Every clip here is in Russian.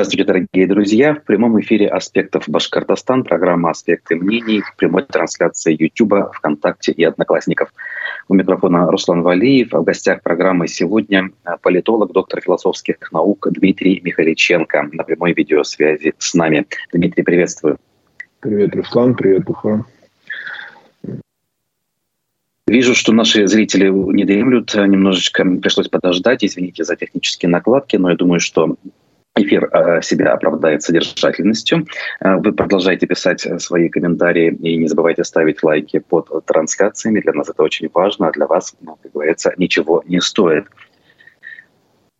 Здравствуйте, дорогие друзья. В прямом эфире «Аспектов Башкортостан» программа «Аспекты мнений» в прямой трансляции YouTube, ВКонтакте и Одноклассников. У микрофона Руслан Валиев. В гостях программы сегодня политолог, доктор философских наук Дмитрий Михаличенко на прямой видеосвязи с нами. Дмитрий, приветствую. Привет, Руслан. Привет, Уфа. Вижу, что наши зрители не дремлют, немножечко пришлось подождать, извините за технические накладки, но я думаю, что эфир э, себя оправдает содержательностью. Э, вы продолжайте писать свои комментарии и не забывайте ставить лайки под трансляциями. Для нас это очень важно, а для вас, ну, как говорится, ничего не стоит.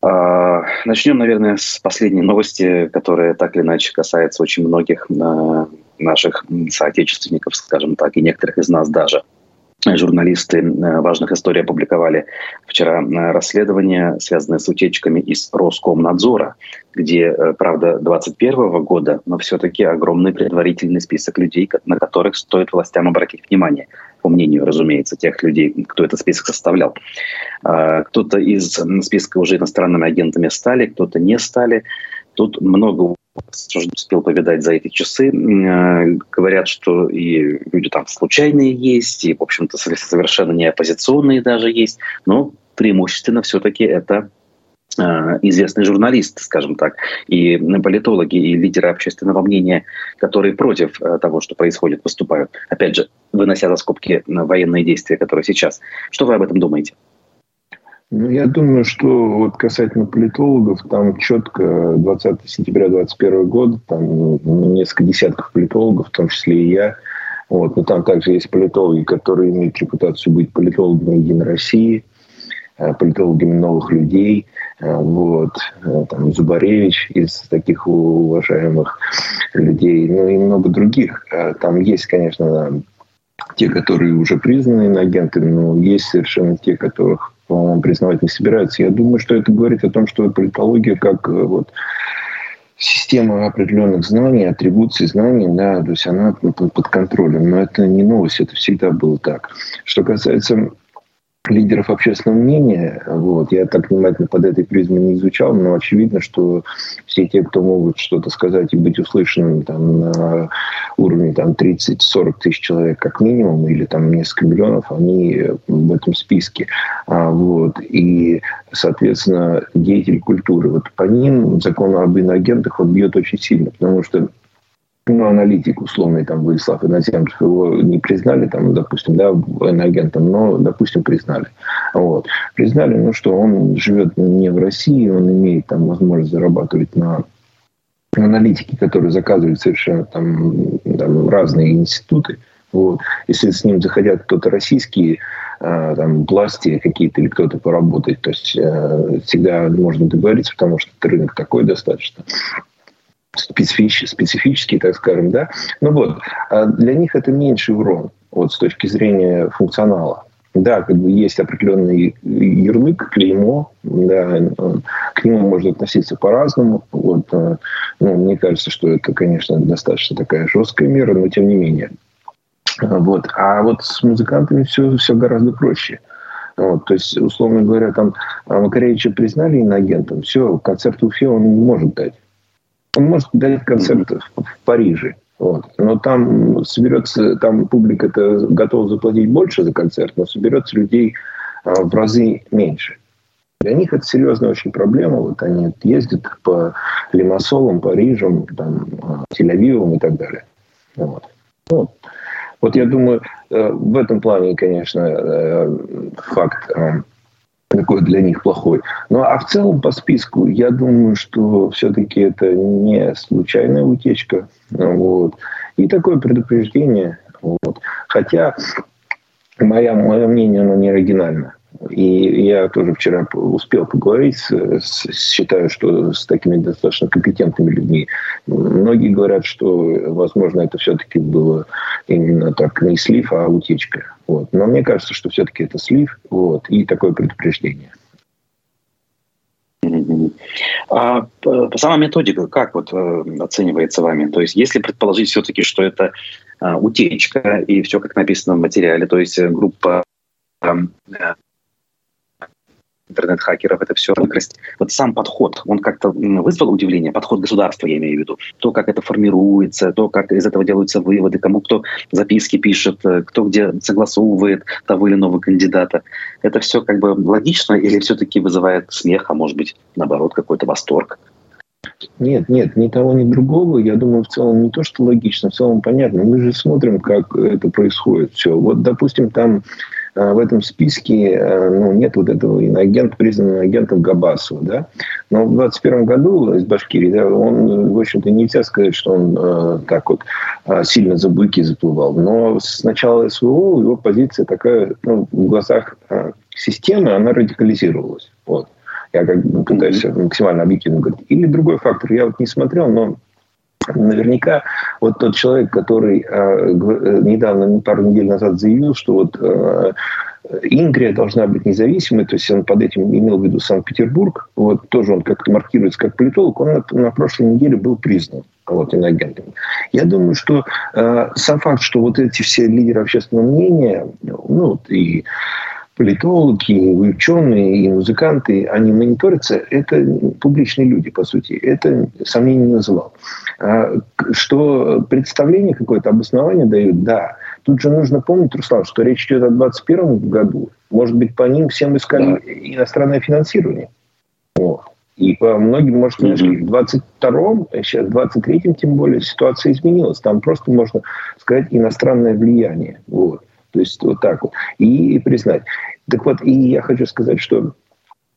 А, начнем, наверное, с последней новости, которая так или иначе касается очень многих э, наших соотечественников, скажем так, и некоторых из нас даже – журналисты э, важных историй опубликовали вчера э, расследование, связанное с утечками из Роскомнадзора, где, э, правда, 2021 года, но все-таки огромный предварительный список людей, на которых стоит властям обратить внимание, по мнению, разумеется, тех людей, кто этот список составлял. А, кто-то из списка уже иностранными агентами стали, кто-то не стали. Тут много успел повидать за эти часы. Э, говорят, что и люди там случайные есть, и, в общем-то, совершенно не оппозиционные даже есть. Но преимущественно все-таки это э, известный журналист, скажем так, и политологи, и лидеры общественного мнения, которые против э, того, что происходит, выступают. Опять же, вынося за скобки военные действия, которые сейчас. Что вы об этом думаете? Ну, я думаю, что вот касательно политологов, там четко 20 сентября 2021 года, там ну, несколько десятков политологов, в том числе и я, вот, но там также есть политологи, которые имеют репутацию быть политологами Единой России, э, политологами новых людей, э, вот, э, там Зубаревич из таких уважаемых людей, ну и много других. Там есть, конечно, те, которые уже признаны иноагентами, но есть совершенно те, которых по-моему, признавать не собираются. Я думаю, что это говорит о том, что политология как э, вот, система определенных знаний, атрибуций знаний, да, то есть она под контролем. Но это не новость, это всегда было так. Что касается лидеров общественного мнения. Вот. Я так внимательно под этой призмой не изучал, но очевидно, что все те, кто могут что-то сказать и быть услышанными там, на уровне там, 30-40 тысяч человек как минимум, или там несколько миллионов, они в этом списке. А, вот. И, соответственно, деятели культуры. Вот по ним закон об иноагентах он бьет очень сильно, потому что ну, аналитик условный, там, Владислав Иноземцев, его не признали, там, допустим, да, военноагентом, но, допустим, признали. Вот. Признали, ну, что он живет не в России, он имеет там возможность зарабатывать на аналитики, которые заказывают совершенно там, там разные институты. Вот. Если с ним заходят кто-то российские, э, там, власти какие-то или кто-то поработать, то есть э, всегда можно договориться, потому что рынок такой достаточно специфический, специфический, так скажем, да. Ну вот, а для них это меньший урон, вот с точки зрения функционала. Да, как бы есть определенный ярлык, клеймо, да, к нему можно относиться по-разному. Вот, э, ну, мне кажется, что это, конечно, достаточно такая жесткая мера, но тем не менее. Вот. А вот с музыкантами все, все гораздо проще. Вот, то есть, условно говоря, там Макаревича признали иноагентом, все, концерт в Уфе он не может дать. Он может дать концерт в, в Париже. Вот. Но там соберется, там публика это готова заплатить больше за концерт, но соберется людей а, в разы меньше. Для них это серьезная очень проблема. Вот они ездят по Лимассолам, Парижам, там, а, Тель-Авивам и так далее. Вот. Вот. вот я думаю, э, в этом плане, конечно, э, факт э, такой для них плохой. Ну а в целом по списку я думаю, что все-таки это не случайная утечка. Вот. И такое предупреждение. Вот. Хотя моя, мое мнение, оно не оригинально. И я тоже вчера успел поговорить, с, считаю, что с такими достаточно компетентными людьми. Многие говорят, что, возможно, это все-таки было именно так не слив, а утечка. Вот. Но мне кажется, что все-таки это слив вот, и такое предупреждение. А сама методика как вот э, оценивается вами? То есть если предположить все-таки, что это а, утечка и все как написано в материале, то есть группа интернет-хакеров это все выкрасть. Вот сам подход, он как-то вызвал удивление, подход государства, я имею в виду. То, как это формируется, то, как из этого делаются выводы, кому кто записки пишет, э, кто где согласовывает того или иного кандидата. Это все как бы логично или все-таки вызывает смех, а может быть, наоборот, какой-то восторг? Нет, нет, ни того, ни другого. Я думаю, в целом не то, что логично, в целом понятно. Мы же смотрим, как это происходит. Все. Вот, допустим, там в этом списке а, ну, нет вот этого иноагента, признанного агентом Габасова. Да? Но в 2021 году из Башкирии, да, он, в общем-то, нельзя сказать, что он э, так вот э, сильно за буйки заплывал. Но с начала СВО его позиция такая, ну, в глазах э, системы, она радикализировалась. Вот. Я как бы пытаюсь максимально объективно говорить. Или другой фактор, я вот не смотрел, но Наверняка вот тот человек, который э, недавно, пару недель назад заявил, что вот э, Ингрия должна быть независимой, то есть он под этим имел в виду Санкт-Петербург, вот тоже он как-то маркируется как политолог, он на, на прошлой неделе был признан вот, иноагентом. Я думаю, что э, сам факт, что вот эти все лидеры общественного мнения, ну, и политологи, ученые, и музыканты, они мониторятся, это публичные люди, по сути. Это сомнений не называл. А, что представление какое-то, обоснование дают, да. Тут же нужно помнить, Руслан, что речь идет о 2021 году. Может быть, по ним всем искали да. иностранное финансирование. Вот. И по многим, может, не нашли. В 22-м, сейчас в 23-м, тем более, ситуация изменилась. Там просто, можно сказать, иностранное влияние. Вот. То есть вот так вот. И признать. Так вот, и я хочу сказать, что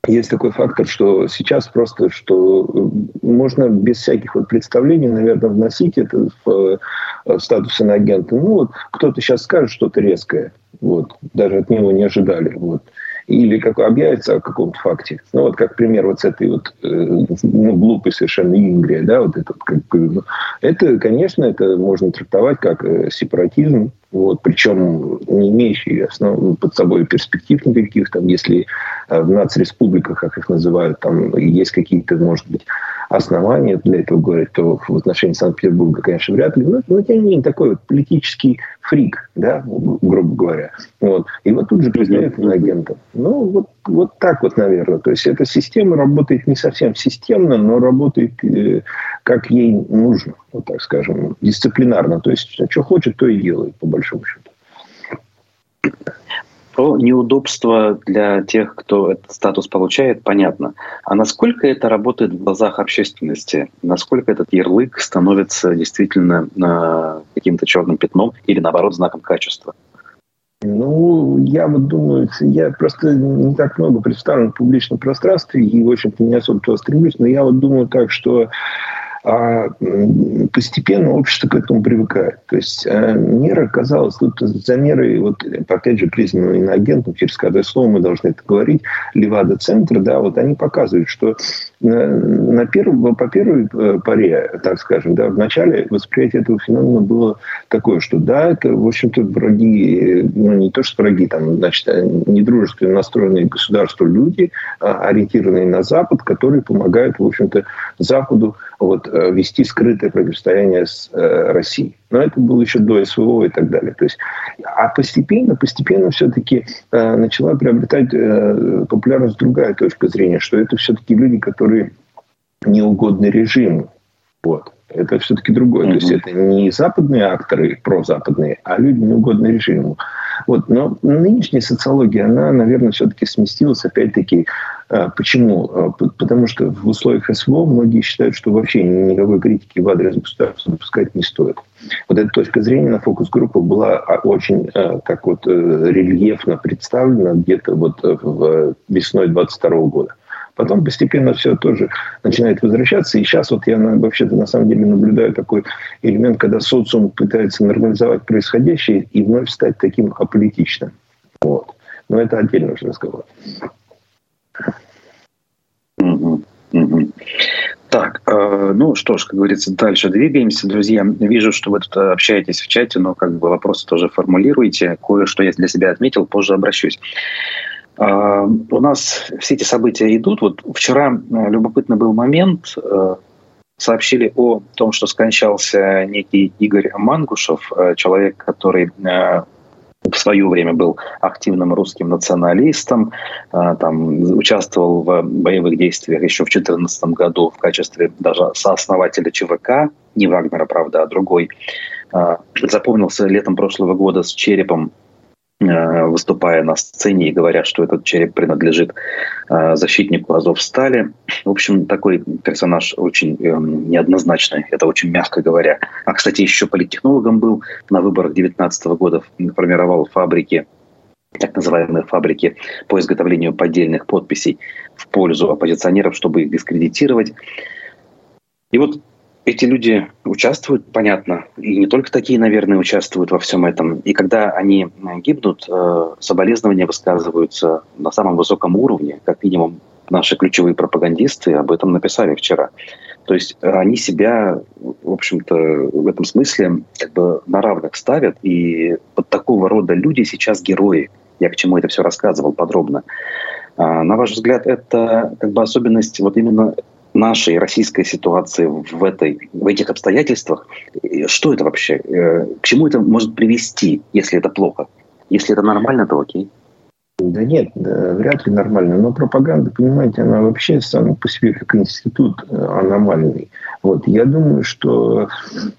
есть такой фактор, что сейчас просто, что э, можно без всяких вот представлений, наверное, вносить это в, э, статус иноагента. Ну вот кто-то сейчас скажет что-то резкое, вот, даже от него не ожидали, вот или как объявится о каком-то факте. Ну, вот как пример вот с этой вот э, ну, глупой совершенно Ингрия, да, вот этот, как, ну, это, конечно, это можно трактовать как сепаратизм, вот, причем не имеющий основ, под собой перспектив никаких, там, если э, в нацреспубликах, как их называют, там есть какие-то, может быть, основания для этого говорить, то в отношении Санкт-Петербурга, конечно, вряд ли. Но, но тем не менее, такой вот политический фрик, да, грубо говоря. Вот. И вот тут же признают агентом. Ну, вот, вот так вот, наверное. То есть эта система работает не совсем системно, но работает э, как ей нужно, вот так скажем, дисциплинарно. То есть, что хочет, то и делает, по большому счету. Про неудобства для тех, кто этот статус получает, понятно. А насколько это работает в глазах общественности? Насколько этот ярлык становится действительно э, каким-то черным пятном или, наоборот, знаком качества? Ну, я вот думаю, я просто не так много представлен в публичном пространстве и, в общем-то, не особо туда стремлюсь, но я вот думаю так, что а постепенно общество к этому привыкает. То есть э, мера оказалась, тут за мерой, вот, опять же, признанного иноагентом, через каждое слово мы должны это говорить, Левада-центр, да, вот они показывают, что на, первом, по первой э, паре, так скажем, да, в начале восприятие этого феномена было такое, что да, это, в общем-то, враги, ну, не то, что враги, там, значит, э, недружественно настроенные государства люди, а ориентированные на Запад, которые помогают, в общем-то, Западу вот, э, вести скрытое противостояние с Россией. Но это было еще до СВО и так далее. То есть, а постепенно, постепенно все-таки э, начала приобретать э, популярность другая точка зрения, что это все-таки люди, которые неугодны режиму. Вот. Это все-таки другое. Mm-hmm. То есть это не западные акторы прозападные, а люди неугодные режиму. Вот. Но нынешняя социология, она, наверное, все-таки сместилась опять-таки почему? А, потому что в условиях СВО многие считают, что вообще никакой критики в адрес государства допускать не стоит. Вот эта точка зрения на фокус-группах была а, очень вот э, рельефно представлена где-то вот в весной 22 года. Потом постепенно все тоже начинает возвращаться. И сейчас вот я вообще-то на самом деле наблюдаю такой элемент, когда социум пытается нормализовать происходящее и вновь стать таким аполитичным. Вот. Но это отдельный уже разговор. Так, э, ну что ж, как говорится, дальше двигаемся, друзья. Вижу, что вы тут общаетесь в чате, но как бы вопросы тоже формулируете. Кое-что я для себя отметил, позже обращусь. Э, у нас все эти события идут. Вот вчера э, любопытный был момент. Э, сообщили о том, что скончался некий Игорь Мангушев, э, человек, который э, в свое время был активным русским националистом, а, там, участвовал в боевых действиях еще в 2014 году в качестве даже сооснователя ЧВК, не Вагнера, правда, а другой. А, запомнился летом прошлого года с черепом Э, выступая на сцене и говоря, что этот череп принадлежит э, защитнику Азовстали. В общем, такой персонаж очень эм, неоднозначный, это очень мягко говоря. А, кстати, еще политтехнологом был на выборах 2019 года, формировал фабрики так называемые фабрики по изготовлению поддельных подписей в пользу оппозиционеров, чтобы их дискредитировать. И вот эти люди участвуют, понятно, и не только такие, наверное, участвуют во всем этом. И когда они гибнут, э, соболезнования высказываются на самом высоком уровне, как минимум наши ключевые пропагандисты об этом написали вчера. То есть они себя, в общем-то, в этом смысле как бы на равных ставят, и вот такого рода люди сейчас герои. Я к чему это все рассказывал подробно. А, на ваш взгляд, это как бы особенность вот именно нашей российской ситуации в, этой, в этих обстоятельствах, что это вообще? Э, к чему это может привести, если это плохо? Если это нормально, то окей. Да нет, да, вряд ли нормально. Но пропаганда, понимаете, она вообще сама по себе как институт э, аномальный. Вот. Я думаю, что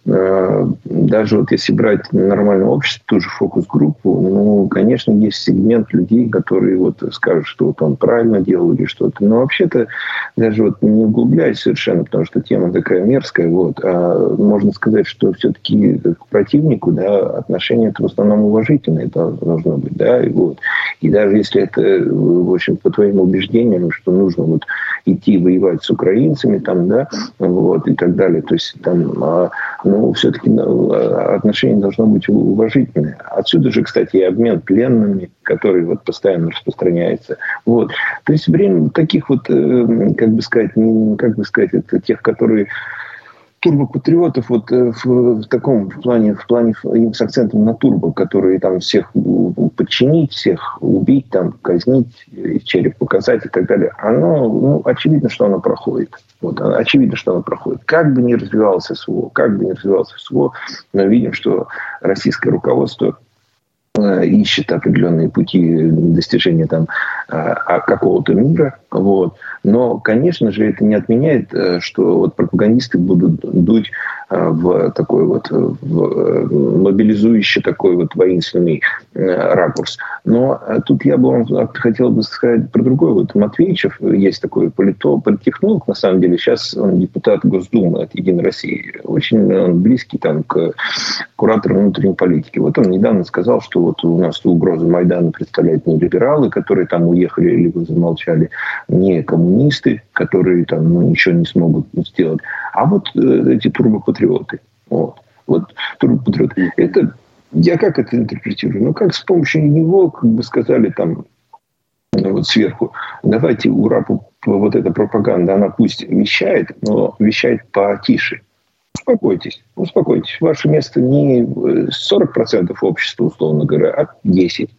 э, даже вот если брать нормальное общество, ту же фокус-группу, ну, конечно, есть сегмент людей, которые вот скажут, что вот он правильно делал или что-то. Но вообще-то даже вот не углубляясь совершенно, потому что тема такая мерзкая, вот, а можно сказать, что все-таки к противнику да, отношение это в основном уважительное должно быть. Да, и, вот. и даже если это, в общем, по твоим убеждениям, что нужно вот идти воевать с украинцами, там, да, вот, и так далее. То есть там, а, ну, все-таки а, отношение должно быть уважительное. Отсюда же, кстати, и обмен пленными, который вот постоянно распространяется. Вот. То есть время таких вот, э, как бы сказать, как бы сказать, это тех, которые турбопатриотов вот э, в, в таком в плане, в плане с акцентом на турбо, которые там всех подчинить, всех убить, там, казнить, череп показать и так далее, оно, ну, очевидно, что оно проходит. Вот, очевидно, что оно проходит. Как бы ни развивался СВО, как бы ни развивался СВО, мы видим, что российское руководство ищет определенные пути достижения там э, а, какого-то мира, вот. Но, конечно же, это не отменяет, э, что вот пропагандисты будут дуть э, в такой вот в э, мобилизующий такой вот воинственный ракурс. Но тут я бы вам хотел бы сказать про другой. Вот Матвеичев, есть такой полито, политтехнолог, на самом деле, сейчас он депутат Госдумы от Единой России. Очень он близкий там к куратору внутренней политики. Вот он недавно сказал, что вот у нас угрозу Майдана представляют не либералы, которые там уехали либо замолчали, не коммунисты, которые там ну, ничего не смогут сделать, а вот э, эти турбопатриоты. Вот. Вот турбопатриоты. Это я как это интерпретирую? Ну, как с помощью него, как бы сказали там ну, вот сверху, давайте ура, вот эта пропаганда, она пусть вещает, но вещает потише. Успокойтесь, успокойтесь. Ваше место не 40% общества, условно говоря, а 10%.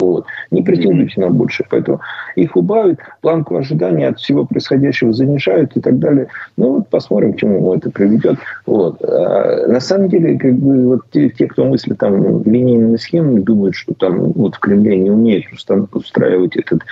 Вот. Не претендуйте на больше. Поэтому их убавят, планку ожидания от всего происходящего занижают и так далее. Ну вот посмотрим, к чему это приведет. Вот. А на самом деле, как бы вот те, те кто мыслят там линейными схемами, думают, что там вот в Кремле не умеют устраивать этот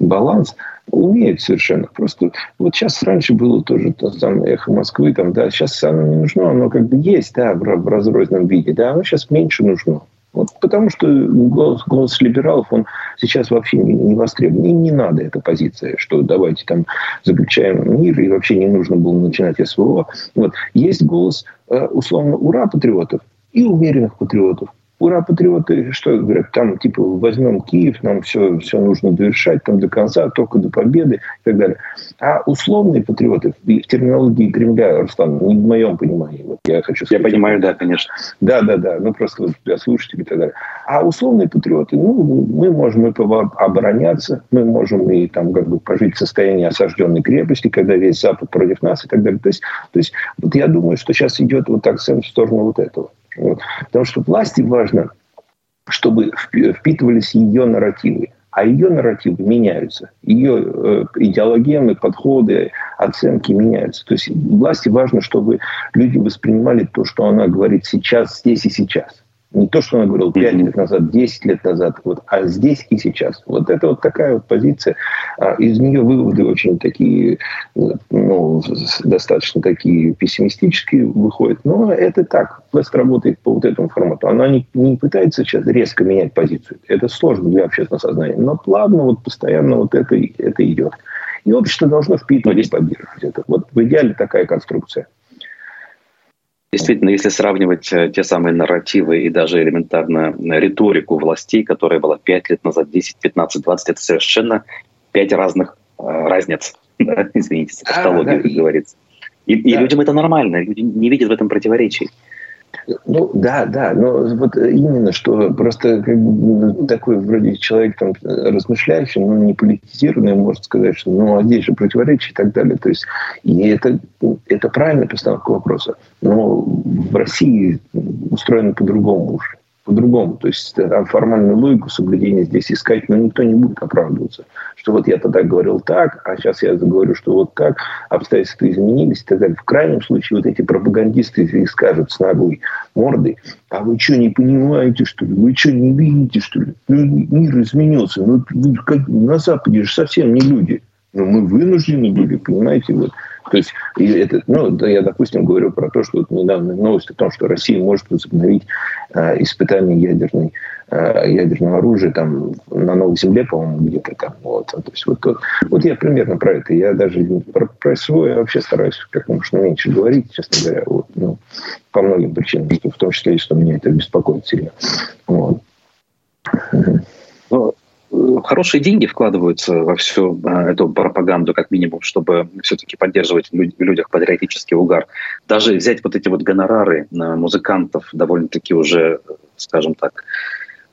баланс, умеют совершенно. Просто вот сейчас раньше было тоже то самое эхо Москвы, там, да, сейчас оно не нужно, оно как бы есть, да, в, в разрозненном виде, да, оно сейчас меньше нужно. Вот потому что голос, голос либералов, он сейчас вообще не, не востребован. И не надо эта позиция, что давайте там заключаем мир, и вообще не нужно было начинать СВО. Вот. Есть голос, э, условно, ура патриотов и умеренных патриотов ура, патриоты, что говорят, там типа возьмем Киев, нам все, все нужно довершать там до конца, только до победы и так далее. А условные патриоты в терминологии Кремля, Руслан, не в моем понимании, вот я хочу сказать. Я понимаю, да, конечно. Да, да, да, ну просто вот для слушателей и так далее. А условные патриоты, ну, мы можем и обороняться, мы можем и там как бы пожить в состоянии осажденной крепости, когда весь Запад против нас и так далее. То есть, то есть вот я думаю, что сейчас идет вот акцент в сторону вот этого. Вот. Потому что власти важно, чтобы впитывались ее нарративы. А ее нарративы меняются. Ее э, идеологемы, подходы, оценки меняются. То есть власти важно, чтобы люди воспринимали то, что она говорит сейчас, здесь и сейчас. Не то, что он говорил 5 лет назад, 10 лет назад, вот, а здесь и сейчас. Вот это вот такая вот позиция. А из нее выводы очень такие, ну, достаточно такие пессимистические выходят. Но это так. Власть работает по вот этому формату. Она не, не пытается сейчас резко менять позицию. Это сложно для общественного сознания. Но плавно, вот постоянно вот это, это идет. И общество должно впитывать и поддерживать это. Вот в идеале такая конструкция. Действительно, если сравнивать э, те самые нарративы и даже элементарно риторику властей, которая была 5 лет назад, 10, 15, 20, это совершенно 5 разных э, разниц. Извините за тавтологию, а, да. как говорится. И, да. и людям это нормально, люди не видят в этом противоречий. Ну да, да, но вот именно что просто как бы, такой вроде человек там размышляющий, но не политизированный, может сказать, что ну а здесь же противоречия и так далее. То есть и это, это правильная постановка вопроса. Но в России устроено по-другому уже по-другому. То есть там формальную логику соблюдения здесь искать, но никто не будет оправдываться. Что вот я тогда говорил так, а сейчас я говорю, что вот так, обстоятельства изменились и так далее. В крайнем случае вот эти пропагандисты и скажут с наглой мордой, а вы что, не понимаете, что ли? Вы что, не видите, что ли? Ну, мир изменился. Ну, как, на Западе же совсем не люди. Но мы вынуждены были, понимаете, вот. То есть, это, ну, да, я, допустим, говорю про то, что вот недавно новость о том, что Россия может возобновить э, испытание ядерной, э, ядерного оружия там на Новой Земле, по-моему, где-то там. Вот. То есть, вот, вот, вот я примерно про это. Я даже про, про свой вообще стараюсь как можно меньше говорить, честно говоря, вот, ну, по многим причинам, в том числе и что меня это беспокоит сильно. Вот. Хорошие деньги вкладываются во всю а, эту пропаганду, как минимум, чтобы все-таки поддерживать в людях патриотический угар. Даже взять вот эти вот гонорары музыкантов, довольно-таки уже, скажем так,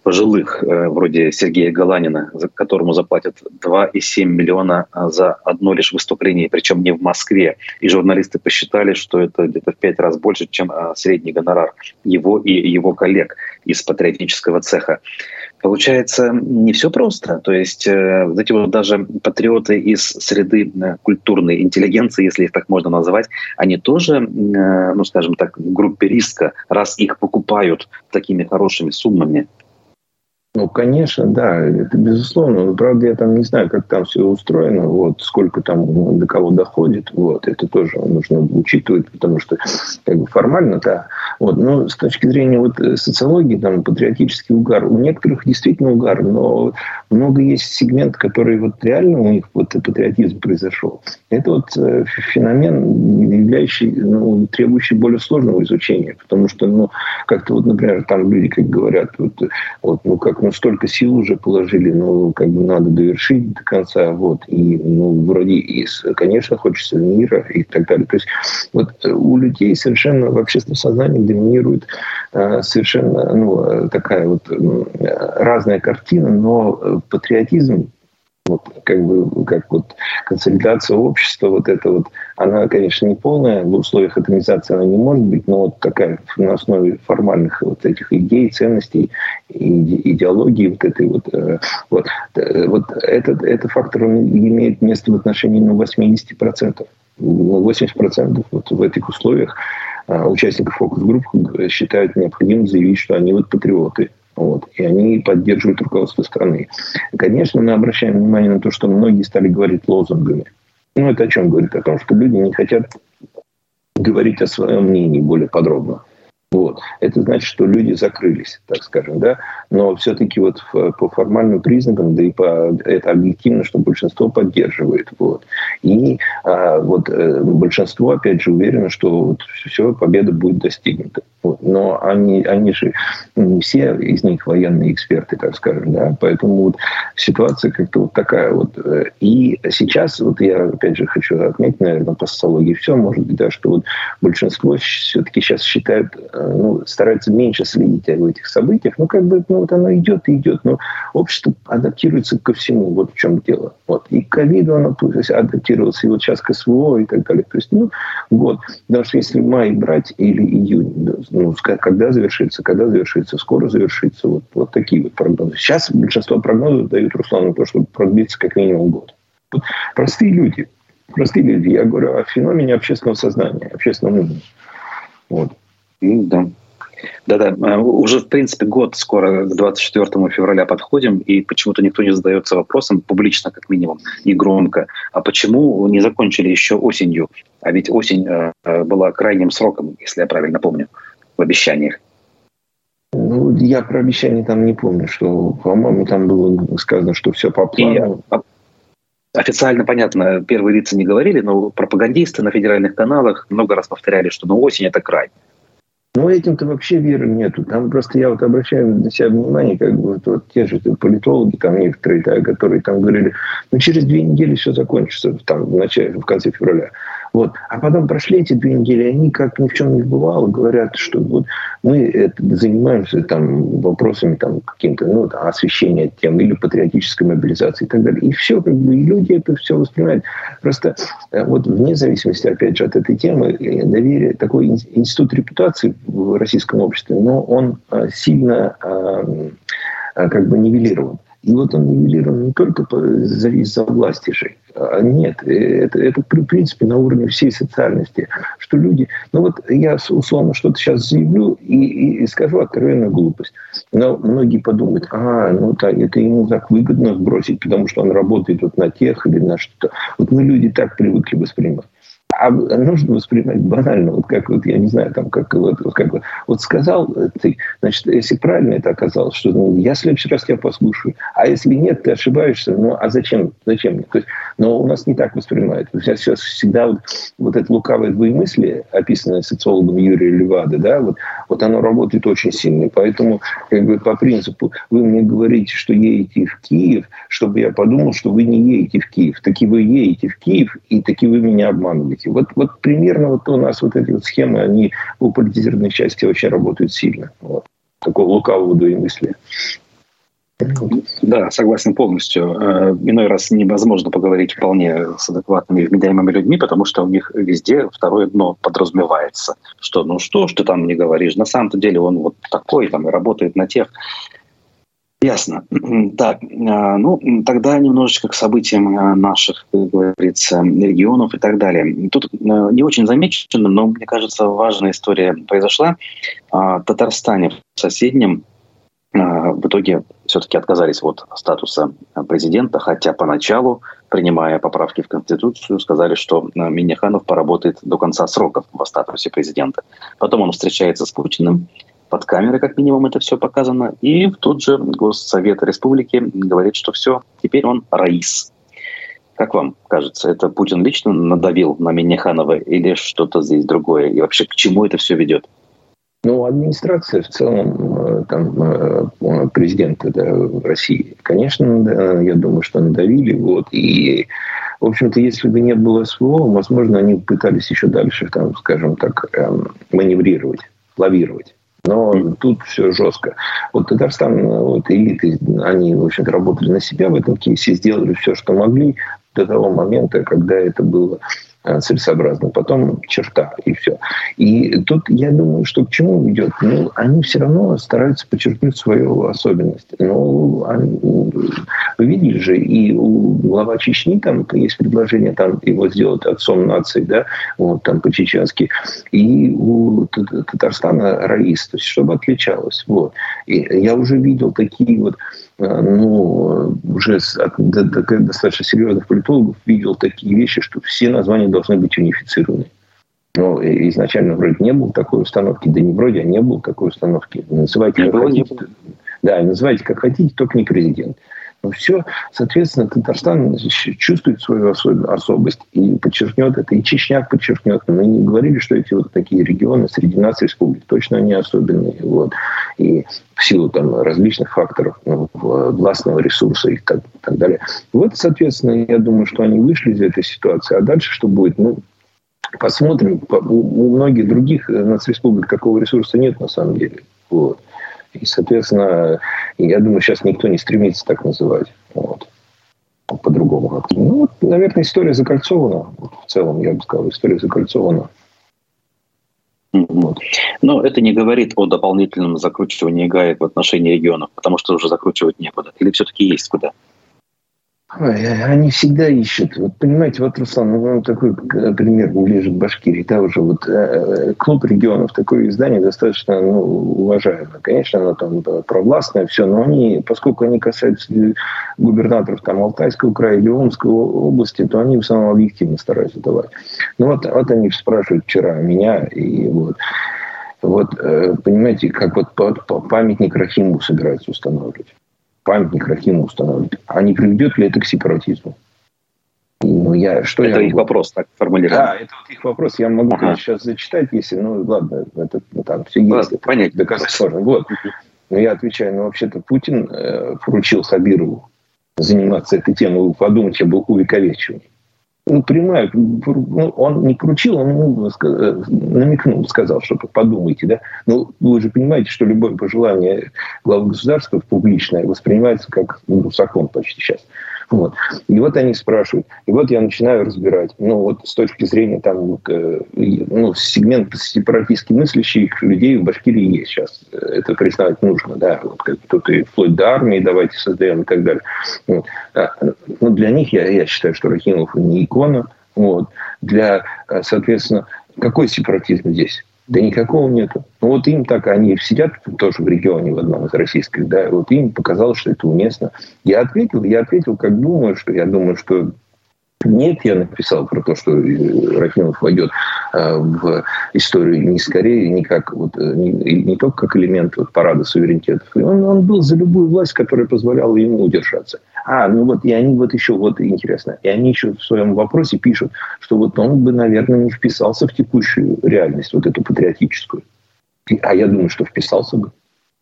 пожилых, э, вроде Сергея Галанина, которому заплатят 2,7 миллиона а, за одно лишь выступление, причем не в Москве. И журналисты посчитали, что это где-то в пять раз больше, чем а, средний гонорар его и его коллег из патриотического цеха. Получается, не все просто. То есть э, вот вот даже патриоты из среды э, культурной интеллигенции, если их так можно назвать, они тоже, ну скажем так, группе риска, раз их покупают такими хорошими суммами, ну, конечно, да, это безусловно. Но, правда, я там не знаю, как там все устроено, вот, сколько там ну, до кого доходит, вот, это тоже нужно учитывать, потому что как бы формально, да. Вот, но с точки зрения вот э, социологии, там, патриотический угар, у некоторых действительно угар, но много есть сегмент, который вот реально у них вот патриотизм произошел. Это вот э, феномен, являющий, ну, требующий более сложного изучения, потому что, ну, как-то вот, например, там люди, как говорят, вот, вот ну, как ну, столько сил уже положили, ну, как бы надо довершить до конца, вот, и, ну, вроде, и, конечно, хочется мира и так далее. То есть вот у людей совершенно в общественном сознании доминирует э, совершенно, ну, такая вот э, разная картина, но патриотизм вот, как бы, как вот консолидация общества, вот это вот, она, конечно, не полная, в условиях атомизации она не может быть, но вот такая на основе формальных вот этих идей, ценностей, и идеологии вот этой вот, э, вот, э, вот этот, этот фактор он имеет место в отношении ну, 80%. 80% вот в этих условиях а, участников фокус-групп считают необходимым заявить, что они вот патриоты, вот, и они поддерживают руководство страны. Конечно, мы обращаем внимание на то, что многие стали говорить лозунгами. Ну, это о чем говорит? О том, что люди не хотят говорить о своем мнении более подробно. Вот. Это значит, что люди закрылись, так скажем, да. Но все-таки вот по формальным признакам, да и по это объективно, что большинство поддерживает. Вот. И а, вот э, большинство, опять же, уверено, что вот все, победа будет достигнута. Вот. Но они, они же не все из них военные эксперты, так скажем, да. Поэтому вот ситуация как-то вот такая вот. И сейчас, вот я опять же хочу отметить, наверное, по социологии все, может быть, да, что вот большинство все-таки сейчас считают э, ну, стараются меньше следить об этих событиях. Ну, как бы, ну, вот оно идет и идет, но общество адаптируется ко всему. Вот в чем дело. Вот. И к ковиду оно то есть, адаптировалось, и вот сейчас к СВО и так далее. То есть, ну, год. Что если май брать или июнь, ну, когда завершится, когда завершится, скоро завершится. Вот, вот такие вот прогнозы. Сейчас большинство прогнозов дают Руслану то, что продлится как минимум год. Вот. Простые люди. Простые люди. Я говорю о феномене общественного сознания, общественного мнения. Вот. Ну да. Да-да, э, уже, в принципе, год скоро к 24 февраля подходим, и почему-то никто не задается вопросом, публично как минимум, и громко, а почему не закончили еще осенью? А ведь осень э, э, была крайним сроком, если я правильно помню, в обещаниях. Ну, я про обещания там не помню, что, по-моему, там было сказано, что все по плану. И, официально, понятно, первые лица не говорили, но пропагандисты на федеральных каналах много раз повторяли, что ну, осень – это край. Ну, этим-то вообще веры нету. Там просто я вот обращаю на себя внимание, как бы вот, вот те же политологи, там некоторые, да, которые там говорили, ну, через две недели все закончится, там, в, начале, в конце февраля. Вот. А потом прошли эти две недели, они как ни в чем не бывало, говорят, что вот мы это, занимаемся там вопросами там каким-то, ну, там, освещения тем или патриотической мобилизации и так далее. И все, как бы, люди это все воспринимают. Просто э, вот вне зависимости, опять же, от этой темы, э, доверие, такой институт репутации в российском обществе, но он э, сильно как бы нивелирован. И вот он нивелирован не только из-за власти же. А нет, это, это в принципе на уровне всей социальности. Что люди... Ну вот я условно что-то сейчас заявлю и, и, и скажу откровенную глупость. Но многие подумают, а, ну так, это ему так выгодно сбросить, потому что он работает вот на тех или на что-то. Вот мы люди так привыкли воспринимать. А нужно воспринимать банально, вот как вот, я не знаю, там, как вот, как вот, вот сказал ты, значит, если правильно это оказалось, что ну, я в следующий раз тебя послушаю, а если нет, ты ошибаешься, ну, а зачем, зачем мне? То есть, но у нас не так воспринимают. Сейчас всегда вот, вот это лукавое двоемыслие, описанное социологом Юрием Левада, да, вот, вот оно работает очень сильно, поэтому, как бы, по принципу, вы мне говорите, что едете в Киев, чтобы я подумал, что вы не едете в Киев. Таки вы едете в Киев, и таки вы меня обманываете политики. Вот, вот примерно вот у нас вот эти вот схемы, они у политизированной части очень работают сильно. Вот. Такого лукавого двоемыслия. Да, согласен полностью. Э, иной раз невозможно поговорить вполне с адекватными, вменяемыми людьми, потому что у них везде второе дно подразумевается. Что, ну что ты там не говоришь? На самом-то деле он вот такой, там, и работает на тех. Ясно. Так, а, ну тогда немножечко к событиям а, наших, как говорится, регионов и так далее. Тут а, не очень замечено, но мне кажется, важная история произошла. В Татарстане, в соседнем, в итоге все-таки отказались от статуса президента, хотя поначалу, принимая поправки в Конституцию, сказали, что Миниханов поработает до конца сроков в статусе президента. Потом он встречается с Путиным, под камерой, как минимум, это все показано. И тут же Госсовет Республики говорит, что все, теперь он Раис. Как вам кажется, это Путин лично надавил на Миниханова или что-то здесь другое? И вообще к чему это все ведет? Ну, администрация в целом, э, там, э, президента да, России, конечно, да, я думаю, что надавили. Вот, и, в общем-то, если бы не было СВО, возможно, они пытались еще дальше, там, скажем так, эм, маневрировать, лавировать. Но тут все жестко. Вот Татарстан, вот элиты, они, в общем-то, работали на себя в этом кейсе, сделали все, что могли до того момента, когда это было целесообразно, потом черта и все. И тут я думаю, что к чему идет? Ну, они все равно стараются подчеркнуть свою особенность. Ну, они, видели же, и у глава Чечни там есть предложение там его сделать отцом нации, да, вот там по-чеченски, и у Татарстана Раис, то есть чтобы отличалось. Вот. И я уже видел такие вот Э, ну, уже достаточно серьезных политологов видел такие вещи, что все названия должны быть унифицированы. Но изначально вроде не было такой установки, да не вроде, а не было такой установки. Называйте не как было, хотите. Не было. Да, называйте как хотите, только не президент. Все, соответственно, Татарстан чувствует свою особость и подчеркнет это, и Чечня подчеркнет. Мы не говорили, что эти вот такие регионы среди нас республик, точно они особенные. Вот. И в силу там, различных факторов ну, властного ресурса и так, так далее. Вот, соответственно, я думаю, что они вышли из этой ситуации. А дальше что будет? Ну, посмотрим. У многих других нацреспублик такого ресурса нет на самом деле. Вот. И, соответственно, я думаю, сейчас никто не стремится так называть. Вот. По-другому как-то. Ну, вот, наверное, история закольцована. В целом, я бы сказал, история закольцована. Вот. Но это не говорит о дополнительном закручивании гаек в отношении регионов, потому что уже закручивать некуда. Или все-таки есть куда? Ой, они всегда ищут. Вот понимаете, вот, Руслан, ну, такой пример ближе к Башкирии. Да, уже вот э, клуб регионов, такое издание достаточно ну, уважаемое. Конечно, оно там провластное, все, но они, поскольку они касаются губернаторов там Алтайского края или Омской области, то они в основном объективно стараются давать. Ну вот, вот они спрашивают вчера меня, и вот вот, э, понимаете, как вот памятник Рахиму собираются устанавливать памятник Рахиму устанавливать. А не приведет ли это к сепаратизму? Ну, я, что это я их могу... вопрос, так формулирован. Да, это вот их вопрос. Я могу ага. сейчас зачитать, если, ну, ладно, это ну, там все есть. Ладно, понять. Доказать сложно. Вот. Но я отвечаю, ну, вообще-то Путин э, поручил Хабирову заниматься этой темой, подумать об увековечивании прямая, ну, он не поручил, он ему э, намекнул, сказал, что подумайте, да. Но вы же понимаете, что любое пожелание главы государства публичное воспринимается как ну, закон почти сейчас. Вот. И вот они спрашивают. И вот я начинаю разбирать. Ну, вот с точки зрения там, ну, сегмента сепаратистски мыслящих людей в Башкирии есть сейчас. Это признать нужно, да. Вот как тут и вплоть до армии давайте создаем и так далее. Вот. А, ну, для них я, я считаю, что Рахимов не икона. Вот. Для, соответственно, какой сепаратизм здесь? Да никакого нету. Ну вот им так, они сидят тоже в регионе в одном из российских, да, вот им показалось, что это уместно. Я ответил, я ответил, как думаю, что я думаю, что нет, я написал про то, что э, Рахимов войдет э, в историю не скорее, не, как, вот, э, не, не только как элемент вот, парада суверенитетов. И он, он был за любую власть, которая позволяла ему удержаться. А, ну вот, и они вот еще, вот интересно, и они еще в своем вопросе пишут, что вот он бы, наверное, не вписался в текущую реальность, вот эту патриотическую. А я думаю, что вписался бы.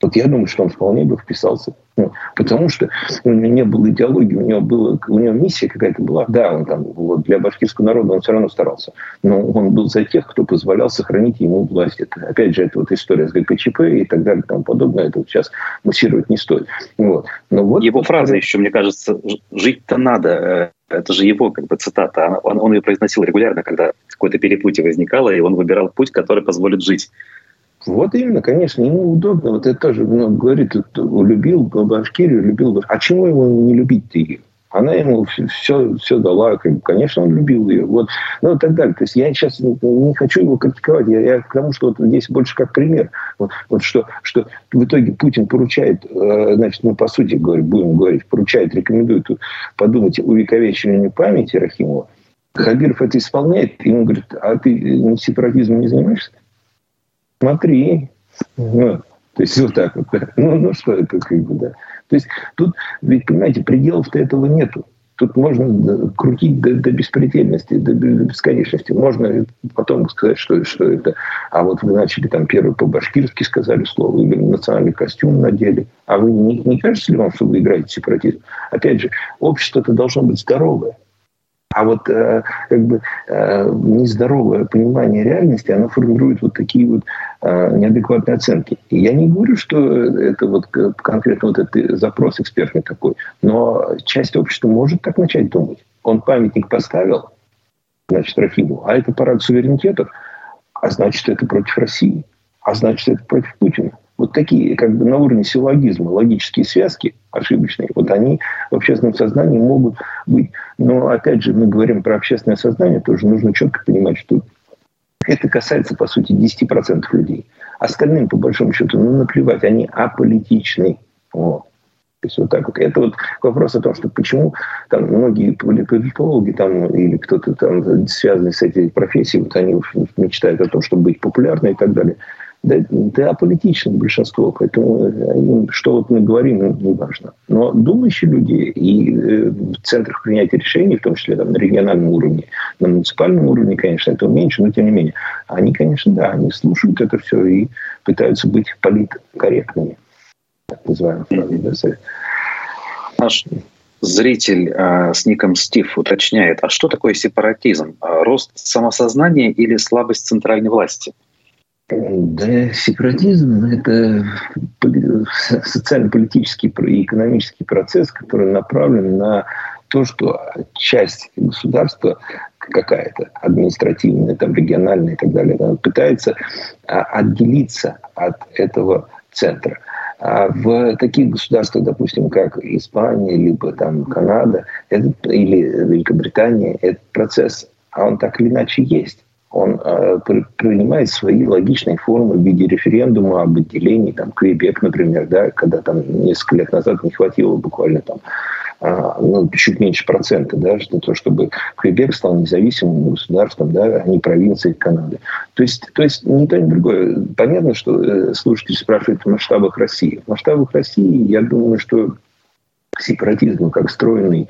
Вот я думаю, что он вполне бы вписался. Ну, потому что у него не было идеологии, у него, было, у него миссия какая-то была. Да, он там вот, для башкирского народа он все равно старался. Но он был за тех, кто позволял сохранить ему власть. Это, опять же, это вот история с ГКЧП и так далее и тому подобное. Это вот сейчас муссировать не стоит. Вот. Но вот, его фраза еще, мне кажется, жить-то надо. Э, это же его как бы цитата. Он, он ее произносил регулярно, когда какое-то перепутье возникало, и он выбирал путь, который позволит жить. Вот именно, конечно, ему удобно. Вот это тоже ну, говорит, любил Башкирию, любил А чему ему не любить-то ее? Она ему все, все дала, конечно, он любил ее. Вот, ну и так далее. То есть я сейчас не хочу его критиковать. Я, я к тому, что вот здесь больше как пример. Вот, вот что, что в итоге Путин поручает, э, значит, ну, по сути, говорю, будем говорить, поручает, рекомендует подумать о увековечивании памяти Рахимова. Хабиров это исполняет, и ему говорит, а ты не сепаратизмом не занимаешься? Смотри. Ну, то есть вот так вот. Ну, ну что это как бы, да. То есть тут, ведь, понимаете, пределов-то этого нету. Тут можно крутить до, до беспредельности, до, до бесконечности. Можно потом сказать, что, что это... А вот вы начали там первый по-башкирски сказали слово, или национальный костюм надели. А вы не, не кажется ли вам, что вы играете сепаратизм? Опять же, общество-то должно быть здоровое. А вот э, как бы э, нездоровое понимание реальности, оно формирует вот такие вот э, неадекватные оценки. И я не говорю, что это вот конкретно вот этот запрос экспертный такой, но часть общества может так начать думать. Он памятник поставил, значит, Рахиму, а это парад суверенитетов, а значит, это против России, а значит, это против Путина. Вот такие как бы на уровне силлогизма логические связки ошибочные, вот они в общественном сознании могут быть. Но опять же, мы говорим про общественное сознание, тоже нужно четко понимать, что это касается, по сути, 10% людей. Остальным, по большому счету, ну, наплевать, они аполитичны. Вот. То есть вот так вот. Это вот вопрос о том, что почему там многие политологи там, или кто-то там связанный с этой профессией, вот они мечтают о том, чтобы быть популярны и так далее да, да аполитично большинство, поэтому э, что вот мы говорим, им не важно. Но думающие люди и э, в центрах принятия решений, в том числе там, на региональном уровне, на муниципальном уровне, конечно, этого меньше, но тем не менее, они, конечно, да, они слушают это все и пытаются быть политкорректными, так называемые фразы. Наш зритель э, с ником Стив уточняет, а что такое сепаратизм? Рост самосознания или слабость центральной власти? Да, сепаратизм – это социально-политический и экономический процесс, который направлен на то, что часть государства какая-то административная, там, региональная и так далее, пытается а, отделиться от этого центра. А в таких государствах, допустим, как Испания, либо там Канада этот, или Великобритания, этот процесс, а он так или иначе есть. Он э, принимает свои логичные формы в виде референдума об отделении, там, Квебек, например, да, когда там несколько лет назад не хватило буквально там а, ну, чуть меньше процента, да, для того, чтобы Квебек стал независимым государством, да, а не провинцией Канады. То есть, то есть ни то, ни другое. Понятно, что э, слушатель спрашивает в масштабах России. В масштабах России, я думаю, что сепаратизм как стройный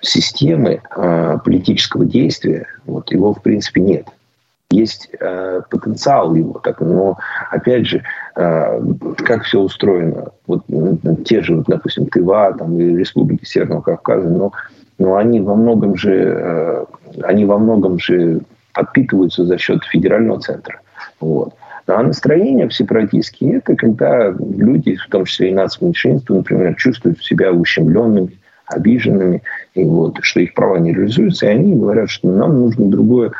системы э, политического действия, вот, его в принципе нет есть э, потенциал его, так, но опять же, э, как все устроено, вот те же, допустим, Тыва, там и республики Северного Кавказа, но, но они во многом же, э, они во многом же подпитываются за счет федерального центра, вот. А настроение в сепаратистские – это когда люди, в том числе и нацменьшинства, например, чувствуют себя ущемленными, обиженными, и вот, что их права не реализуются, и они говорят, что нам нужно другое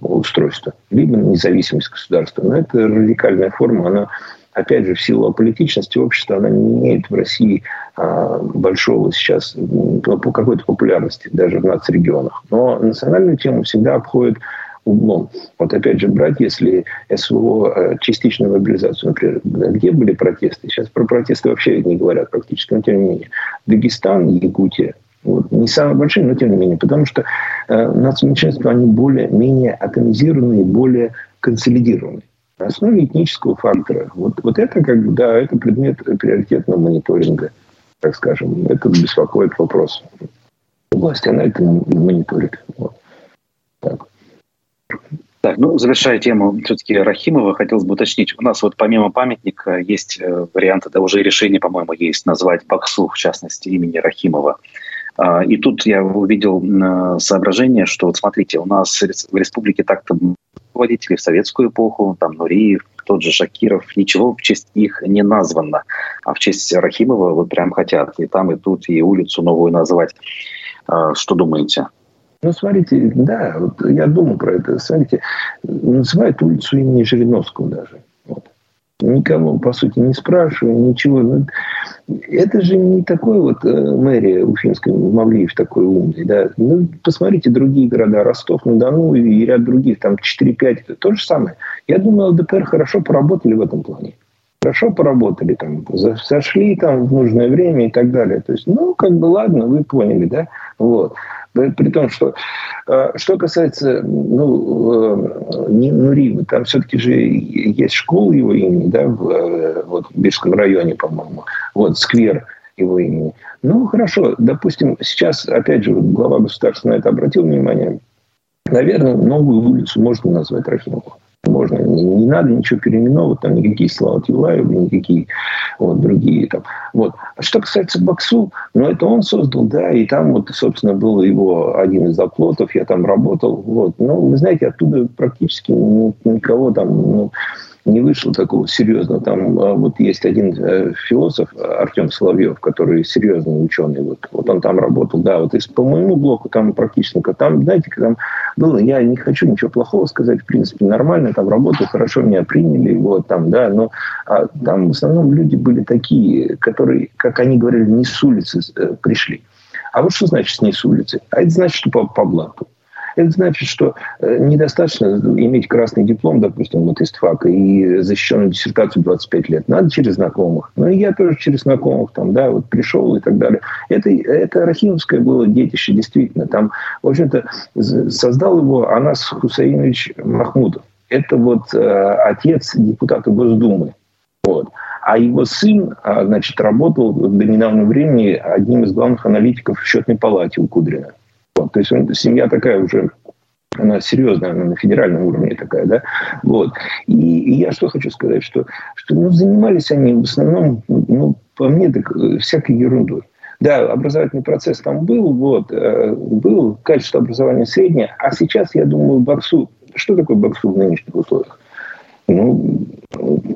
устройства, либо независимость государства. Но это радикальная форма, она опять же, в силу аполитичности общества, она не имеет в России а, большого сейчас по какой-то популярности, даже в нацрегионах. Но национальную тему всегда обходит углом. Вот опять же брать, если СВО э, частичную мобилизацию, например, где были протесты? Сейчас про протесты вообще не говорят практически, но тем не менее. Дагестан, Якутия, вот. Не самые большие, но тем не менее. Потому что э, нацменьшинства, они более-менее атомизированные, более консолидированные. На основе этнического фактора. Вот, вот это, как бы, да, это предмет приоритетного мониторинга, так скажем. Это беспокоит вопрос власти. Она это мониторит. Вот. Так. Так, ну, завершая тему все-таки Рахимова, хотелось бы уточнить. У нас вот помимо памятника есть э, варианты, да уже и решение, по-моему, есть назвать Баксу, в частности, имени Рахимова. А, и тут я увидел соображение, что вот смотрите, у нас в республике так-то водители в советскую эпоху, там Нуриев, тот же Шакиров, ничего в честь их не названо. А в честь Рахимова вот прям хотят и там, и тут, и улицу новую назвать. А, что думаете? Ну, смотрите, да, вот я думаю про это. Смотрите, называют улицу имени Жириновского даже. Никого, по сути, не спрашивая, ничего. Ну, это же не такой вот э, мэрия Уфимская, Мавлиев такой умный. Да? Ну, посмотрите другие города, Ростов-на-Дону и ряд других, там 4-5, это то же самое. Я думаю, ЛДПР хорошо поработали в этом плане. Хорошо поработали, там, сошли там в нужное время и так далее. То есть, ну, как бы, ладно, вы поняли, да? Вот. При том, что э, что касается ну, э, Нуриева, там все-таки же есть школа его имени, да, в, э, вот, в Бирском районе, по-моему, вот сквер его имени. Ну, хорошо, допустим, сейчас, опять же, глава государства на это обратил внимание, наверное, новую улицу можно назвать Рахимову можно. Не, не надо ничего переименовывать, там никакие слова Юлаева, никакие вот, другие там. Вот. А что касается Баксу, ну, это он создал, да, и там вот, собственно, был его один из оплотов, я там работал, вот. Но, вы знаете, оттуда практически никого там, ну, не вышло такого серьезного. Там а, вот есть один э, философ Артем Соловьев, который серьезный ученый. Вот, вот он там работал. Да, вот из, по моему блоку там практически, там, знаете, там было, я не хочу ничего плохого сказать, в принципе, нормально, там работал, хорошо меня приняли, вот там, да, но а, там в основном люди были такие, которые, как они говорили, не с улицы э, пришли. А вот что значит не с улицы? А это значит, что по, по блату. Это значит, что э, недостаточно иметь красный диплом, допустим, вот из ФАКа и защищенную диссертацию 25 лет. Надо через знакомых. Ну, и я тоже через знакомых там, да, вот пришел и так далее. Это, это Рахимовское было детище, действительно. Там, в общем-то, создал его Анас Хусаинович Махмудов. Это вот э, отец депутата Госдумы. Вот. А его сын, а, значит, работал до недавнего времени одним из главных аналитиков в счетной палате у Кудрина. Вот, то есть он, семья такая уже она серьезная, она на федеральном уровне такая, да, вот. И, и я что хочу сказать, что, что ну, занимались они в основном, ну, по мне, так э, всякой ерундой. Да, образовательный процесс там был, вот, э, был, качество образования среднее, а сейчас, я думаю, боксу, что такое боксу в нынешних условиях? Ну,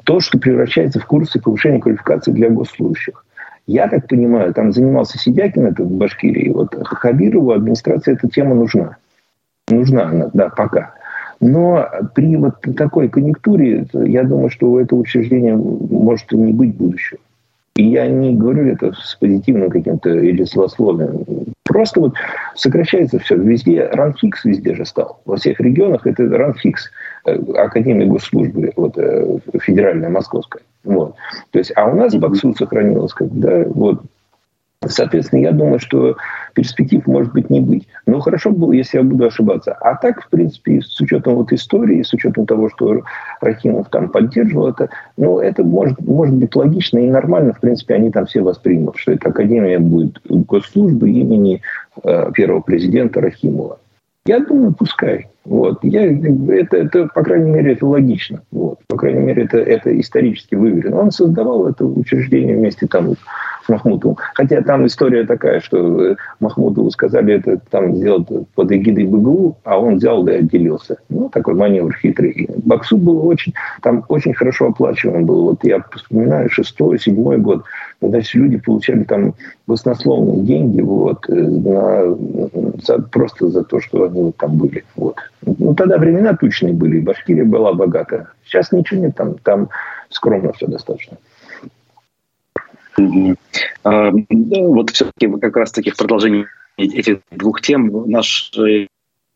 то, что превращается в курсы повышения квалификации для госслужащих. Я так понимаю, там занимался Сидякин, это в Башкирии, вот Хабирову администрации эта тема нужна. Нужна она, да, пока. Но при вот такой конъюнктуре, я думаю, что у этого учреждения может не быть будущего. И я не говорю это с позитивным каким-то или злословием. Просто вот сокращается все. Везде ранфикс везде же стал. Во всех регионах это ранфикс. Э, Академия госслужбы, вот, э, федеральная, московская. Вот. То есть, а у нас Баксу сохранилось, когда вот Соответственно, я думаю, что перспектив может быть не быть. Но хорошо было, если я буду ошибаться. А так, в принципе, с учетом вот истории, с учетом того, что Рахимов там поддерживал это, ну, это может, может быть логично и нормально. В принципе, они там все воспримут, что эта академия будет госслужбы имени э, первого президента Рахимова. Я думаю, пускай. Вот. Я, это, это, по крайней мере, это логично. Вот. По крайней мере, это, это исторически выверено. Он создавал это учреждение вместе там с Махмутовым. Хотя там история такая, что э, Махмутову сказали это там сделать под эгидой БГУ, а он взял и отделился. Ну, такой маневр хитрый. Баксу был очень, там очень хорошо оплачиваем был. Вот я вспоминаю, шестой, седьмой год, когда все люди получали там баснословные деньги вот, э, на, за, просто за то, что они там были. Вот. Ну, тогда времена тучные были, Башкирия была богата. Сейчас ничего нет, там, там скромно все достаточно. А, вот все-таки как раз-таки в продолжении этих двух тем наши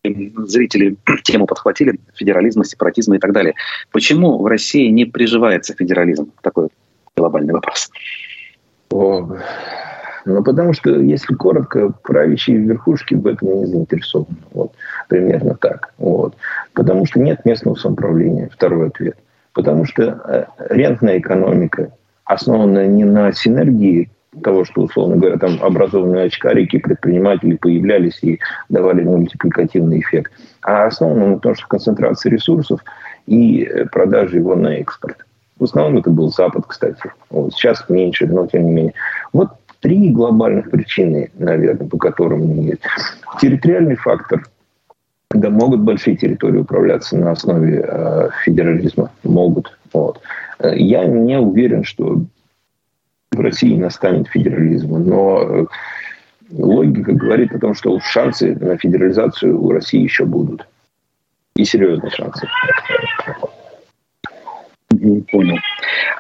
зрители тему подхватили, федерализма, сепаратизма и так далее. Почему в России не приживается федерализм? Такой глобальный вопрос. О, ну, потому что, если коротко, правящие верхушки в этом не заинтересованы. Вот. Примерно так. Вот. Потому что нет местного самоуправления. Второй ответ. Потому что э, рентная экономика, основанная не на синергии того, что, условно говоря, там образованные очкарики, предприниматели появлялись и давали мультипликативный эффект, а основана на том, что концентрация ресурсов и э, продажа его на экспорт. В основном это был Запад, кстати. Вот сейчас меньше, но тем не менее. Вот три глобальных причины, наверное, по которым есть. Территориальный фактор. Да, могут большие территории управляться на основе э, федерализма. Могут. Вот. Э, я не уверен, что в России настанет федерализм. Но э, логика говорит о том, что шансы на федерализацию у России еще будут. И серьезные шансы. Понял.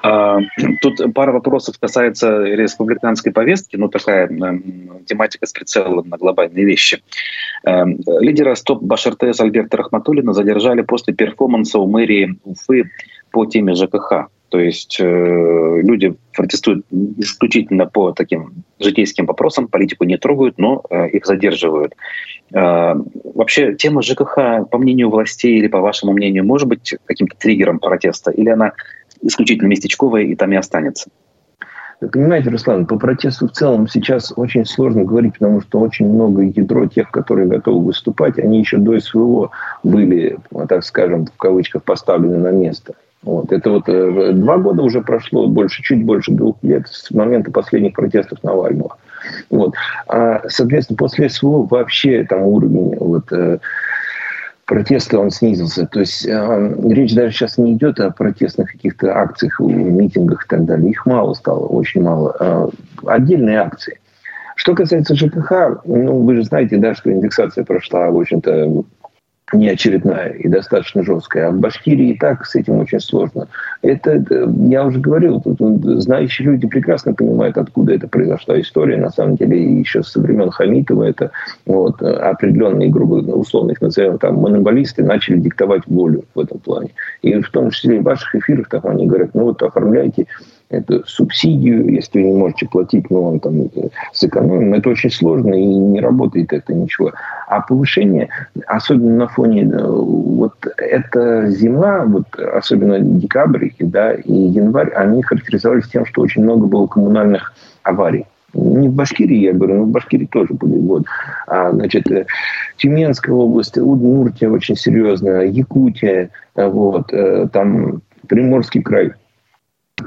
А, тут пара вопросов касается республиканской повестки, ну такая тематика с прицелом на глобальные вещи. Эм, лидера СТОП Башартес Альберта Рахматуллина задержали после перформанса у мэрии Уфы по теме ЖКХ. То есть э, люди протестуют исключительно по таким житейским вопросам, политику не трогают, но э, их задерживают. Э, вообще тема ЖКХ, по мнению властей или по вашему мнению, может быть каким-то триггером протеста? Или она исключительно местечковая и там и останется? Понимаете, Руслан, по протесту в целом сейчас очень сложно говорить, потому что очень много ядро тех, которые готовы выступать, они еще до СВО были, так скажем, в кавычках, поставлены на место. Вот. Это вот э, два года уже прошло, больше, чуть больше двух лет с момента последних протестов Навального. Вот. А, соответственно, после СВО вообще там уровень вот, э, протеста он снизился. То есть э, речь даже сейчас не идет о протестных каких-то акциях, митингах и так далее. Их мало стало, очень мало. Э, отдельные акции. Что касается ЖКХ, ну, вы же знаете, да, что индексация прошла, в общем-то, не очередная и достаточно жесткая. А в Башкирии и так с этим очень сложно. Это, это я уже говорил, тут, знающие люди прекрасно понимают, откуда это произошла история. На самом деле, еще со времен Хамитова это вот, определенные, грубо условно их назовем, там, монополисты начали диктовать волю в этом плане. И в том числе и в ваших эфирах там они говорят, ну вот оформляйте эту субсидию, если вы не можете платить, мы вам там сэкономим. Это очень сложно и не работает это ничего. А повышение, особенно на фоне э, вот эта зима, вот особенно декабрь да, и январь, они характеризовались тем, что очень много было коммунальных аварий. Не в Башкирии, я говорю, но в Башкирии тоже были. Вот. А, значит, э, Тюменская область, Удмуртия очень серьезная, Якутия, вот, э, там Приморский край –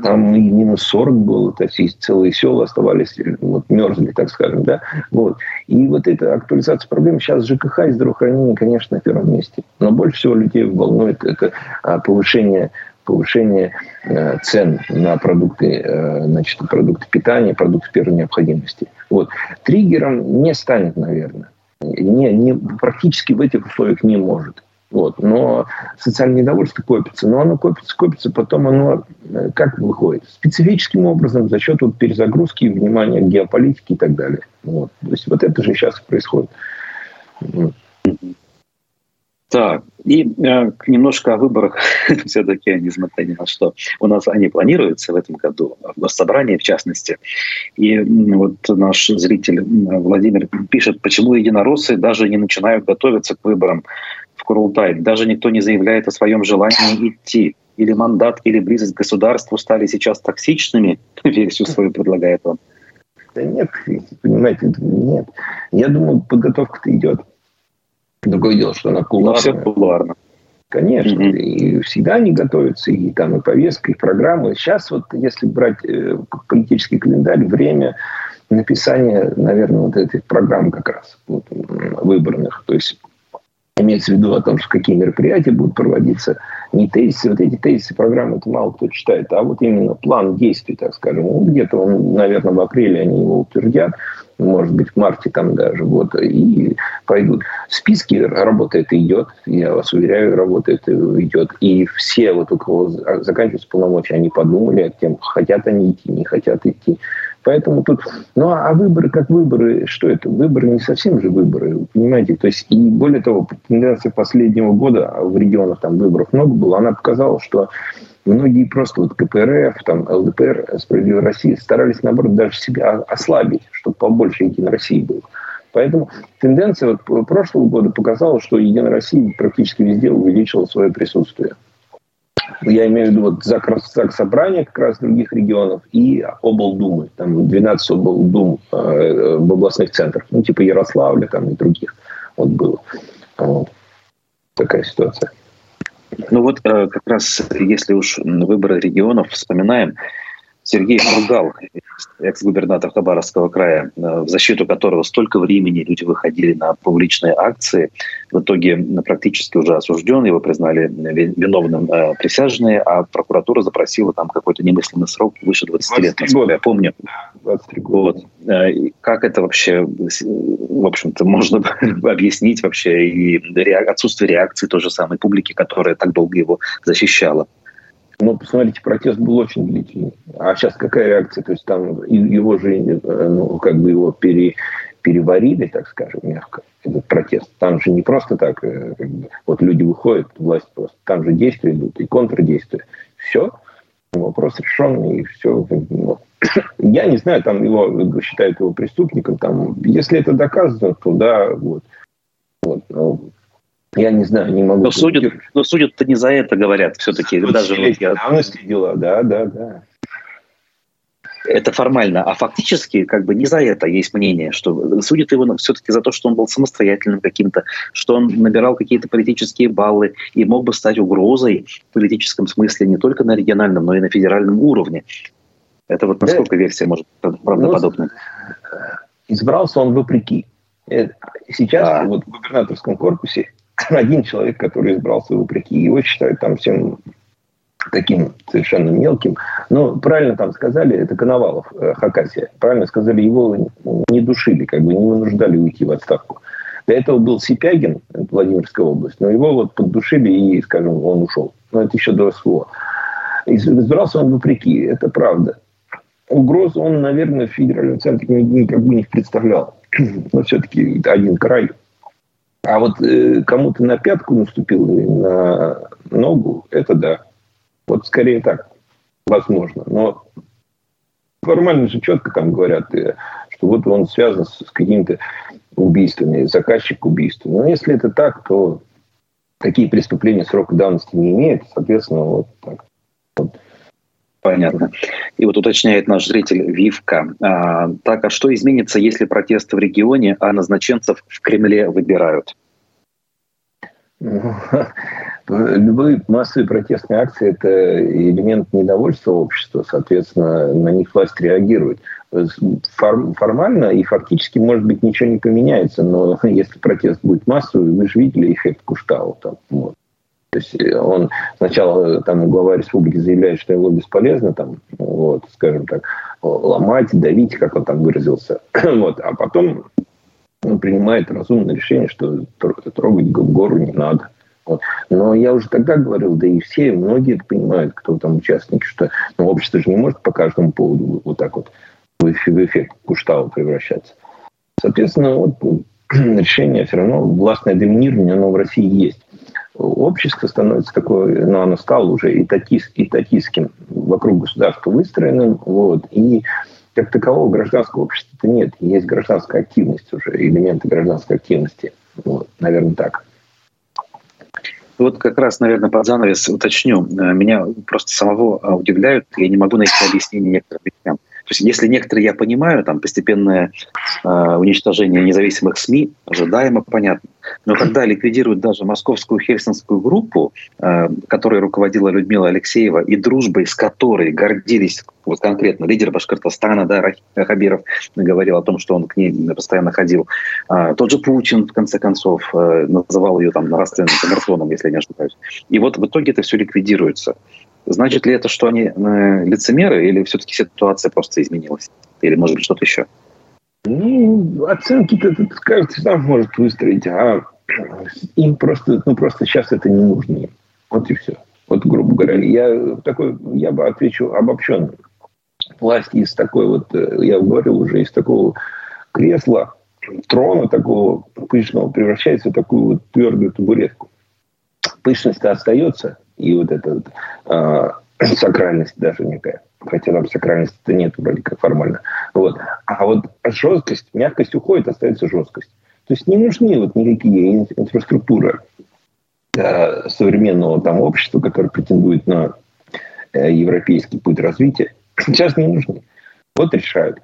там и минус 40 было, то есть целые села оставались, вот, мерзли, так скажем, да, вот. И вот эта актуализация проблем сейчас ЖКХ и здравоохранение, конечно, на первом месте. Но больше всего людей волнует это а, повышение повышение э, цен на продукты, э, значит, продукты питания, продукты первой необходимости. Вот. Триггером не станет, наверное. Не, не, практически в этих условиях не может. Вот. Но социальное недовольство копится. Но оно копится, копится, потом оно э, как выходит? Специфическим образом за счет вот перезагрузки внимания к геополитике и так далее. Вот. То есть вот это же сейчас происходит. Так, и э, немножко о выборах все-таки, несмотря ни на что. У нас они планируются в этом году, в госсобрании в частности. И вот наш зритель Владимир пишет, почему единороссы даже не начинают готовиться к выборам Курултай. Даже никто не заявляет о своем желании идти. Или мандат, или близость к государству стали сейчас токсичными, версию свою предлагает он. Да нет, понимаете, нет. Я думаю, подготовка-то идет. Другое дело, что она кулуарная. все кулуарно. Конечно, mm-hmm. и всегда они готовятся, и там и повестка, и программы. Сейчас вот, если брать э, политический календарь, время написания, наверное, вот этих программ как раз вот, выборных. То есть имеется в виду о том, что какие мероприятия будут проводиться. Не тезисы, вот эти тезисы программы, это мало кто читает, а вот именно план действий, так скажем. Ну, где-то, он, наверное, в апреле они его утвердят, может быть, в марте там даже, вот, и пойдут. Списки работает и идет, я вас уверяю, работает и идет. И все, вот у кого заканчиваются полномочия, они подумали о тем, хотят они идти, не хотят идти. Поэтому тут... Ну, а выборы как выборы, что это? Выборы не совсем же выборы, понимаете? То есть, и более того, тенденция последнего года, а в регионах там выборов много было, она показала, что многие просто вот КПРФ, там, ЛДПР, Справедливая Россия старались, наоборот, даже себя ослабить, чтобы побольше Единой России было. Поэтому тенденция вот прошлого года показала, что Единая Россия практически везде увеличила свое присутствие. Я имею в виду вот ЗАГ, ЗАГ собрания как раз других регионов и облдумы. Там 12 облдум э, в областных центрах. Ну, типа Ярославля там и других. Вот было. Вот. Такая ситуация. Ну вот э, как раз если уж выборы регионов вспоминаем, Сергей Фургал, экс-губернатор Хабаровского края, э, в защиту которого столько времени люди выходили на публичные акции, в итоге практически уже осужден, его признали виновным э, присяжные, а прокуратура запросила там какой-то немысленный срок выше 20 лет, насколько я помню. 23 года. Вот. Э, как это вообще, в общем-то, можно объяснить вообще и отсутствие реакции той же самой публики, которая так долго его защищала? Ну, посмотрите, протест был очень длительный. А сейчас какая реакция? То есть там его же, э, ну, как бы его пере, переварили, так скажем, мягко, этот протест. Там же не просто так, э, как бы, вот люди выходят, власть просто, там же действия идут и контрдействия. Все, вопрос решенный, и все. Ну, я не знаю, там его считают его преступником, там, если это доказано, то да, вот. вот ну, я не знаю, не могу. Но судят, но судят-то не за это, говорят, все-таки. Даже вот я... дела, да, да, да. Это формально. А фактически, как бы не за это есть мнение, что судят его все-таки за то, что он был самостоятельным каким-то, что он набирал какие-то политические баллы и мог бы стать угрозой в политическом смысле не только на региональном, но и на федеральном уровне. Это вот насколько да. версия может правдоподобна? Ну, избрался он вопреки. Э, сейчас а. вот в губернаторском корпусе один человек, который избрался вопреки. Его считают там всем таким совершенно мелким. Но правильно там сказали, это Коновалов, э, Хакасия. Правильно сказали, его не душили, как бы не вынуждали уйти в отставку. До этого был Сипягин, Владимирская область, но его вот поддушили и, скажем, он ушел. Но это еще до СВО. Избирался он вопреки, это правда. Угрозу он, наверное, в федеральном центре никак бы не представлял. Но все-таки один край – а вот э, кому-то на пятку наступил на ногу, это да. Вот скорее так, возможно. Но формально же четко там говорят, э, что вот он связан с, с какими-то убийствами, заказчик убийства. Но если это так, то такие преступления срока давности не имеют, соответственно, вот так. Вот. Понятно. И вот уточняет наш зритель Вивка. А, так, а что изменится, если протесты в регионе, а назначенцев в Кремле выбирают? Любые массовые протестные акции – это элемент недовольства общества, соответственно, на них власть реагирует. Формально и фактически, может быть, ничего не поменяется, но если протест будет массовый, вы же видели эффект Куштау. Там, вот. То есть э, он сначала там глава республики заявляет, что его бесполезно там, вот, скажем так, ломать, давить, как он там выразился. вот, а потом он принимает разумное решение, что трогать гору не надо. Вот. Но я уже тогда говорил, да и все, многие это понимают, кто там участники, что ну, общество же не может по каждому поводу вот так вот в эффект Куштау превращаться. Соответственно, вот решение все равно, властное доминирование, оно в России есть. Общество становится такое, ну, оно стало уже этатист, этатистским вокруг государства выстроенным, вот, и как такового гражданского общества-то нет. Есть гражданская активность уже, элементы гражданской активности. Вот, наверное, так. Вот как раз, наверное, под занавес уточню. Меня просто самого удивляют, я не могу найти объяснение некоторым вещам. То есть если некоторые я понимаю, там постепенное э, уничтожение независимых СМИ ожидаемо, понятно. Но когда ликвидируют даже московскую хельсинскую группу, э, которой руководила Людмила Алексеева, и дружбой с которой гордились вот конкретно лидер Башкортостана, да, Хабиров говорил о том, что он к ней постоянно ходил. А, тот же Путин, в конце концов, э, называл ее там нравственным коммерсоном, если я не ошибаюсь. И вот в итоге это все ликвидируется. Значит ли это, что они э, лицемеры, или все-таки ситуация просто изменилась? Или, может быть, что-то еще? Ну, оценки-то, кажется, сам может выстроить, а им просто, ну, просто сейчас это не нужно. Вот и все. Вот, грубо говоря, я такой, я бы отвечу обобщенно. Власть из такой вот, э, я говорил уже, из такого кресла, трона такого пышного превращается в такую вот твердую табуретку. Пышность-то остается, и вот эта э, сакральность даже некая. Хотя там сакральности-то нет вроде как формально. Вот. А вот жесткость, мягкость уходит, остается жесткость. То есть не нужны вот никакие инфраструктуры э, современного там общества, которое претендует на э, европейский путь развития. Сейчас не нужны. Вот решают.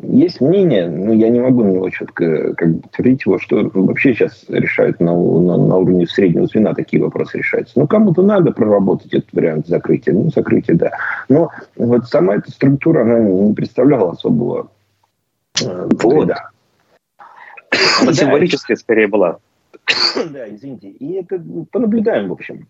Есть мнение, но я не могу на него четко как бы, твердить его, что вообще сейчас решают на, на, на уровне среднего звена такие вопросы решаются. Ну, кому-то надо проработать этот вариант закрытия. Ну, закрытие, да. Но вот сама эта структура, она не представляла особого э, вот. Она символическая скорее была. Да, извините. И это понаблюдаем, в общем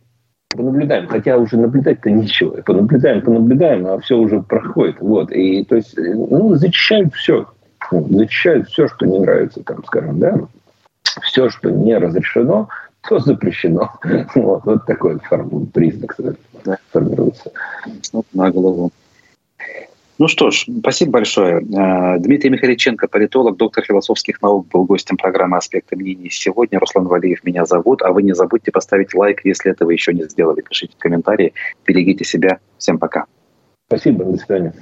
понаблюдаем, хотя уже наблюдать-то нечего, понаблюдаем, понаблюдаем, а все уже проходит, вот, и то есть, ну, зачищают все, ну, зачищают все, что не нравится, там, скажем, да, все, что не разрешено, то запрещено, вот, вот такой признак формируется. Вот на голову. Ну что ж, спасибо большое. Э, Дмитрий Михаличенко, политолог, доктор философских наук, был гостем программы «Аспекты мнений» сегодня. Руслан Валиев меня зовут. А вы не забудьте поставить лайк, если этого еще не сделали. Пишите комментарии, берегите себя. Всем пока. Спасибо, до свидания.